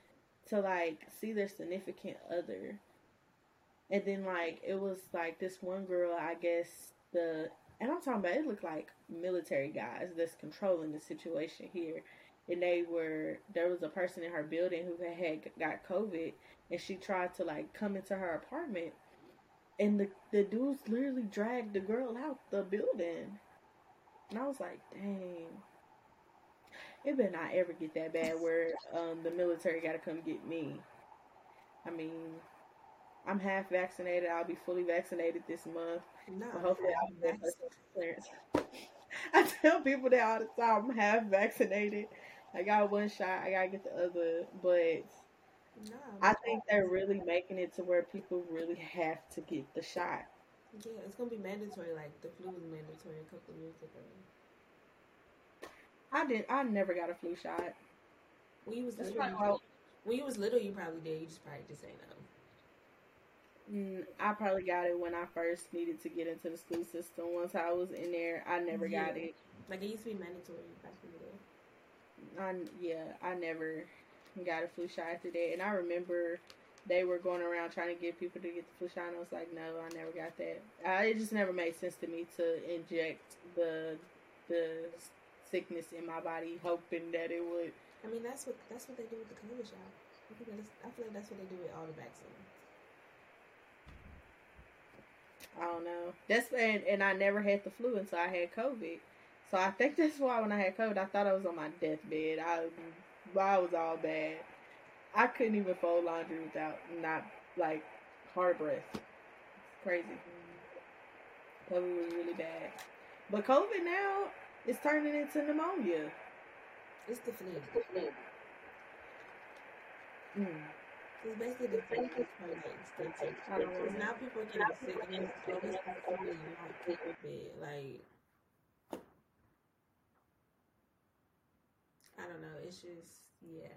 to like see their significant other. And then like it was like this one girl, I guess the and I'm talking about it looked like military guys that's controlling the situation here. And they were there was a person in her building who had got COVID and she tried to like come into her apartment and the the dudes literally dragged the girl out the building. And I was like, dang. It better not ever get that bad where um, the military got to come get me. I mean, I'm half vaccinated. I'll be fully vaccinated this month. No, hopefully I'll get clearance. I tell people that all the time. I'm half vaccinated. I got one shot. I gotta get the other, but no, I think they're really making it to where people really have to get the shot. Yeah, it's gonna be mandatory. Like the flu was mandatory a couple years ago. I did. I never got a flu shot. When you was little, you, when you was little, you probably did. You just probably just ain't know. Mm, I probably got it when I first needed to get into the school system. Once I was in there, I never yeah. got it. Like it used to be mandatory back in the day. I yeah, I never got a flu shot after that. And I remember they were going around trying to get people to get the flu shot. And I was like, no, I never got that. I, it just never made sense to me to inject the the sickness in my body, hoping that it would. I mean, that's what that's what they do with the COVID shot. I feel like that's what they do with all the vaccines. I don't know. That's and, and I never had the flu until I had COVID. So I think that's why when I had COVID, I thought I was on my deathbed. I I was all bad. I couldn't even fold laundry without not like hard breath. It's crazy. COVID was really bad. But COVID now is turning into pneumonia. It's the flu. It's the flu. Mm. It's basically the flu Because now people are getting sick and it's always like, like I don't know. It's just yeah.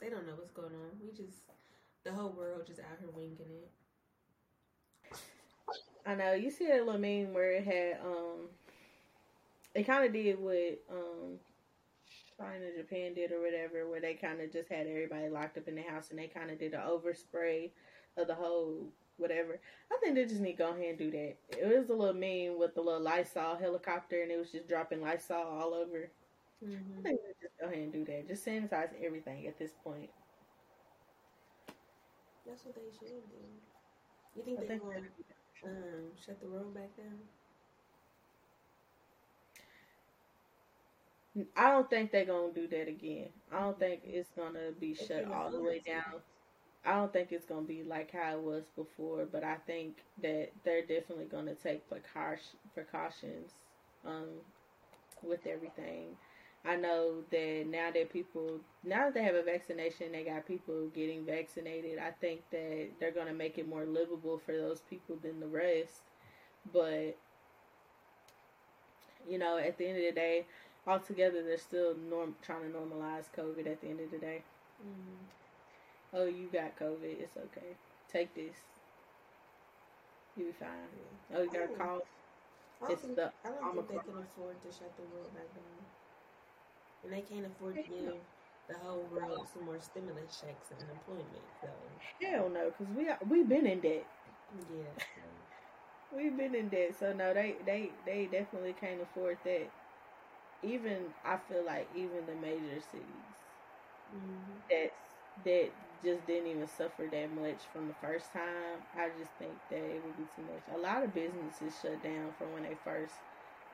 They don't know what's going on. We just the whole world just out here winging it. I know. You see that little meme where it had um it kind of did what um China, Japan did or whatever, where they kind of just had everybody locked up in the house and they kind of did an overspray of the whole whatever. I think they just need to go ahead and do that. It was a little mean with the little Lysol helicopter and it was just dropping Lysol all over. Mm-hmm. I think they just go ahead and do that. Just sanitize everything at this point. That's what they should do. You think they're going to um, shut the road back down? I don't think they're gonna do that again. I don't think it's gonna be shut all the way down. I don't think it's gonna be like how it was before, but I think that they're definitely gonna take precautions um, with everything. I know that now that people now that they have a vaccination, they got people getting vaccinated. I think that they're gonna make it more livable for those people than the rest. But you know, at the end of the day, altogether, they're still norm trying to normalize COVID. At the end of the day, mm-hmm. oh, you got COVID. It's okay. Take this. You'll be fine. Oh, you got a cough. I don't, think, I don't think they can afford to shut the world back down. And they can't afford to give the whole world some more stimulus checks and unemployment. So hell no, because we are, we've been in debt. Yeah, we've been in debt. So no, they they they definitely can't afford that. Even I feel like even the major cities mm-hmm. that that just didn't even suffer that much from the first time. I just think that it would be too much. A lot of businesses shut down from when they first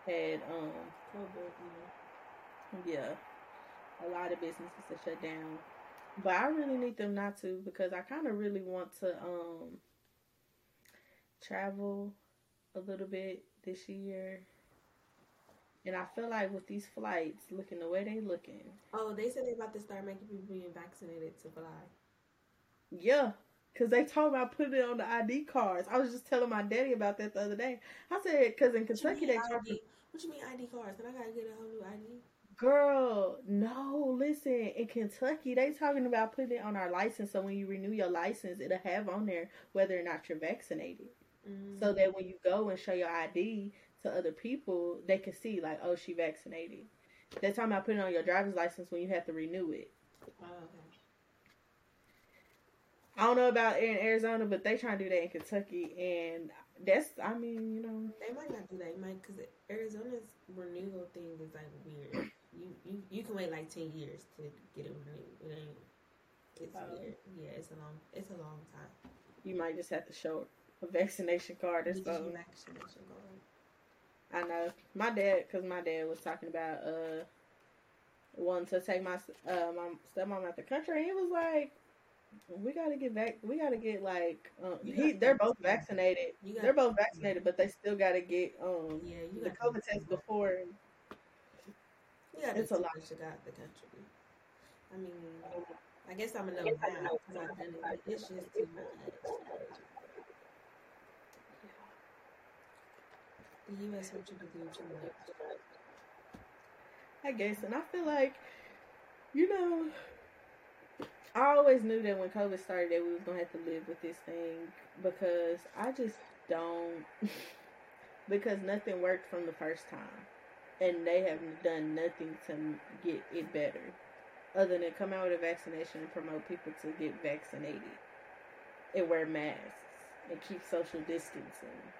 had um COVID. Yeah. A lot of businesses to shut down. But I really need them not to because I kind of really want to um travel a little bit this year. And I feel like with these flights looking the way they looking. Oh, they said they're about to start making people being vaccinated to fly. Yeah, because they told about putting it on the ID cards. I was just telling my daddy about that the other day. I said, because in Kentucky they talk. What you mean ID cards? And I gotta get a whole new ID. Girl, no, listen. In Kentucky, they talking about putting it on our license. So when you renew your license, it'll have on there whether or not you're vaccinated. Mm-hmm. So that when you go and show your ID to other people, they can see like, oh, she vaccinated. They're talking about putting on your driver's license when you have to renew it. Oh, okay. I don't know about in Arizona, but they trying to do that in Kentucky, and that's I mean, you know, they might not do that, might because Arizona's renewal thing is like weird you, you you can wait like ten years to get it renewed. It ain't. It's oh. weird. Yeah, it's a long. It's a long time. You might just have to show a vaccination card or something. Vaccination card. I know my dad, because my dad was talking about uh wanting to take my uh my stepmom out the country, and he was like, "We gotta get back. We gotta get like um, he. They're both vaccinated. They're both vaccinated, but they still gotta get um yeah, the COVID test before." Yeah, it's a lot. to got the country. I mean, I guess I'm gonna know now because I've done it, it's just too much. U.S. want you to do too. I guess, and I feel like, you know, I always knew that when COVID started that we was gonna have to live with this thing because I just don't because nothing worked from the first time and they have done nothing to get it better other than come out with a vaccination and promote people to get vaccinated and wear masks and keep social distancing.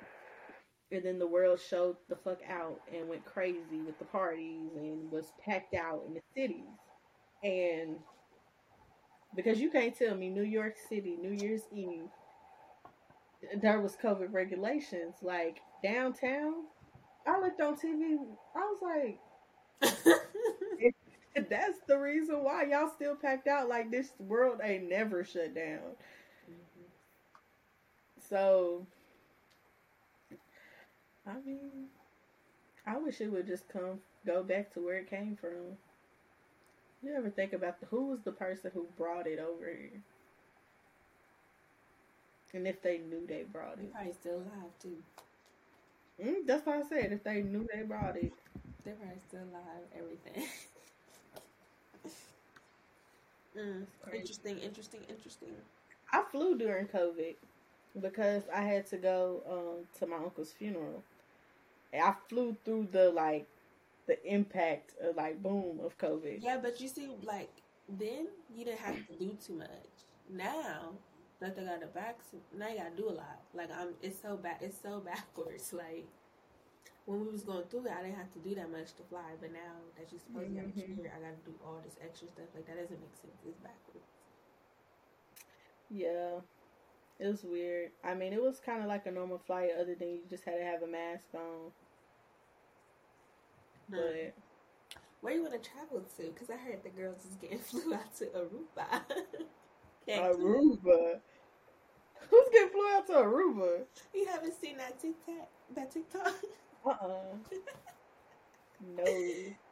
And then the world showed the fuck out and went crazy with the parties and was packed out in the cities. And because you can't tell me New York City, New Year's Eve, there was COVID regulations. Like downtown, I looked on TV. I was like, that's the reason why y'all still packed out. Like this world ain't never shut down. Mm-hmm. So, I mean, I wish it would just come go back to where it came from. You ever think about the, who was the person who brought it over here? And if they knew they brought it, probably still alive too. Mm, that's what I said. If they knew they brought it, they're probably still alive. Everything. mm, interesting, interesting, interesting. I flew during COVID because I had to go um, to my uncle's funeral. I flew through the like the impact of like boom of COVID. Yeah, but you see, like then you didn't have to do too much. Now that they got the vaccine, now you gotta do a lot. Like I'm, it's so bad. It's so backwards. Like when we was going through it, I didn't have to do that much to fly. But now that you're supposed to have Mhm. I gotta do all this extra stuff. Like that doesn't make sense. It's backwards. Yeah. It was weird. I mean, it was kind of like a normal flight, other than you just had to have a mask on. But Where you want to travel to? Because I heard the girls is getting flew out to Aruba. Aruba. Who's getting flew out to Aruba? You haven't seen that TikTok? That TikTok? Uh uh No.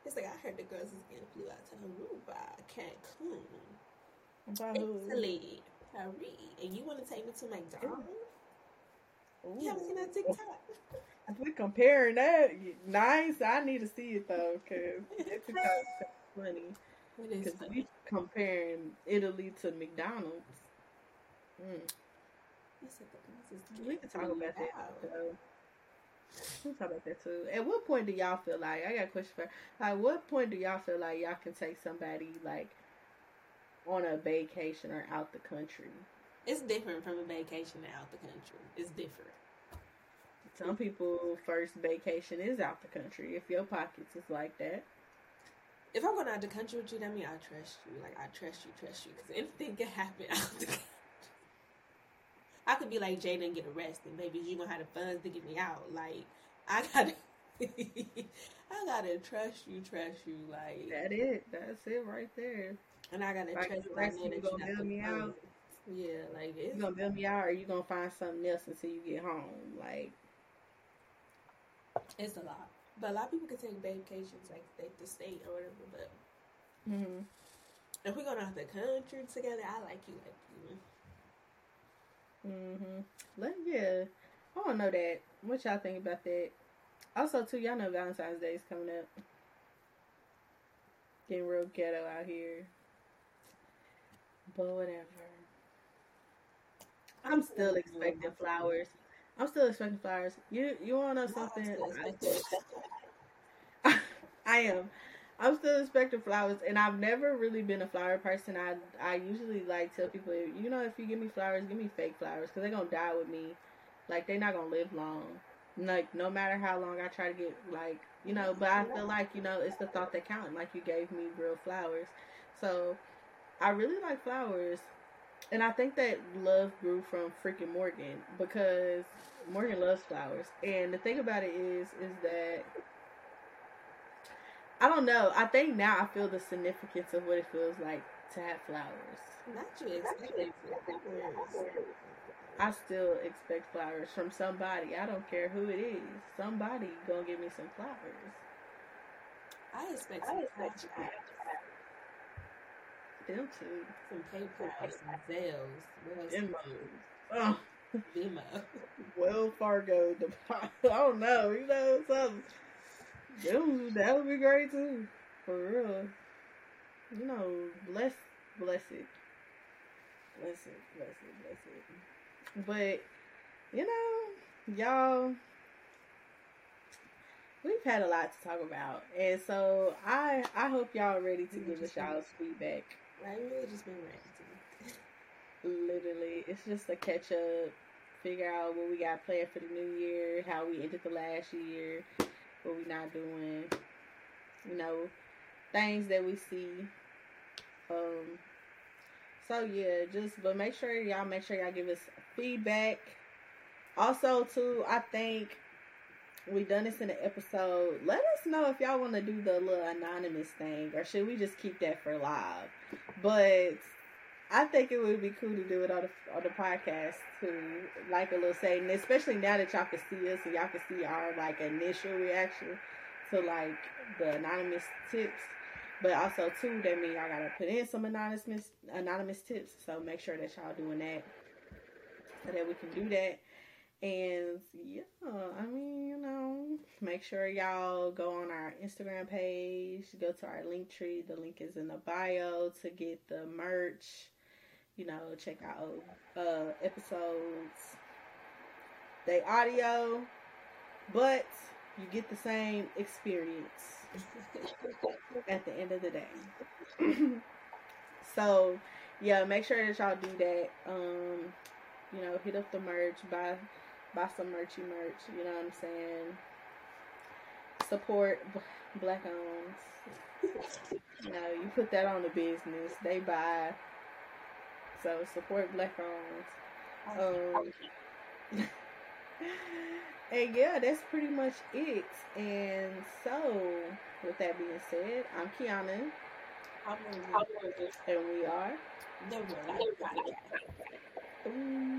It's like I heard the girls is getting flew out to Aruba, Cancun, By who? Italy, Paris, and you want to take me to McDonald's? You haven't seen that Ooh. TikTok? If we comparing that, nice. I need to see it though, cause TikTok's funny. It is Because funny. we comparing Italy to McDonald's. Mm. You said the is We can talk about that. though. We can talk about that too. At what point do y'all feel like I got a question for like what point do y'all feel like y'all can take somebody like on a vacation or out the country? It's different from a vacation out the country. It's different. Some people first vacation is out the country. If your pockets is like that, If I'm going out the country with you, that means I trust you. Like I trust you, trust you, because anything can happen out the country. I could be like Jada and get arrested. Maybe you gonna have the funds to get me out. Like I gotta, I gotta trust you, trust you. Like, that it. That's it right there. and I gotta Like, trust you. I know you that gonna bail me out? Yeah, like it's You gonna bail me out or you gonna find something else until you get home? Like it's a lot. But a lot of people can take vacations like state to state or whatever. But mm-hmm. if we're going out the country together, I like you, like you. Mhm. Let yeah. I don't know that. What y'all think about that? Also, too, y'all know Valentine's Day is coming up. Getting real ghetto out here. But whatever. I'm still expecting flowers. I'm still expecting flowers. You you wanna know something? I am. I'm still expecting flowers, and I've never really been a flower person. I I usually like tell people, you know, if you give me flowers, give me fake flowers, because they're gonna die with me. Like they're not gonna live long. Like no matter how long I try to get, like you know. But I feel like you know, it's the thought that counts. Like you gave me real flowers, so I really like flowers, and I think that love grew from freaking Morgan because Morgan loves flowers. And the thing about it is, is that I don't know. I think now I feel the significance of what it feels like to have flowers. Not you expecting flowers. I still expect flowers from somebody. I don't care who it is. Somebody gonna give me some flowers. I expect some cash, Them too. some PayPal, some what? Venmo. Oh, Venmo. Wells Fargo. deposit. I don't know. You know something. Them, that would be great too. For real. You know, bless, bless it. Bless it, bless it, bless it. But, you know, y'all, we've had a lot to talk about. And so I I hope y'all ready to give us y'all's feedback. We really just been ranting. Literally, it's just a catch up, figure out what we got planned for the new year, how we ended the last year, what we not doing, you know, things that we see. Um, so yeah, just but make sure y'all make sure y'all give us feedback. Also, too, I think we done this in an episode. Let us know if y'all want to do the little anonymous thing, or should we just keep that for live? But I think it would be cool to do it on the on the podcast too, like a little saying, especially now that y'all can see us and y'all can see our like initial reaction to like the anonymous tips. But also too, that mean y'all gotta put in some anonymous anonymous tips. So make sure that y'all doing that, so that we can do that. And yeah, I mean, you know, make sure y'all go on our Instagram page, go to our link tree. The link is in the bio to get the merch. You know, check out uh episodes. They audio, but you get the same experience. at the end of the day. so, yeah, make sure that y'all do that. Um, you know, hit up the merch, buy buy some merchy merch. You know what I'm saying? Support black owns. You know, you put that on the business. They buy. So support black owns. Um, and yeah, that's pretty much it. And so, with that being said, I'm Kiana. I'm And we are the Real Life Podcast.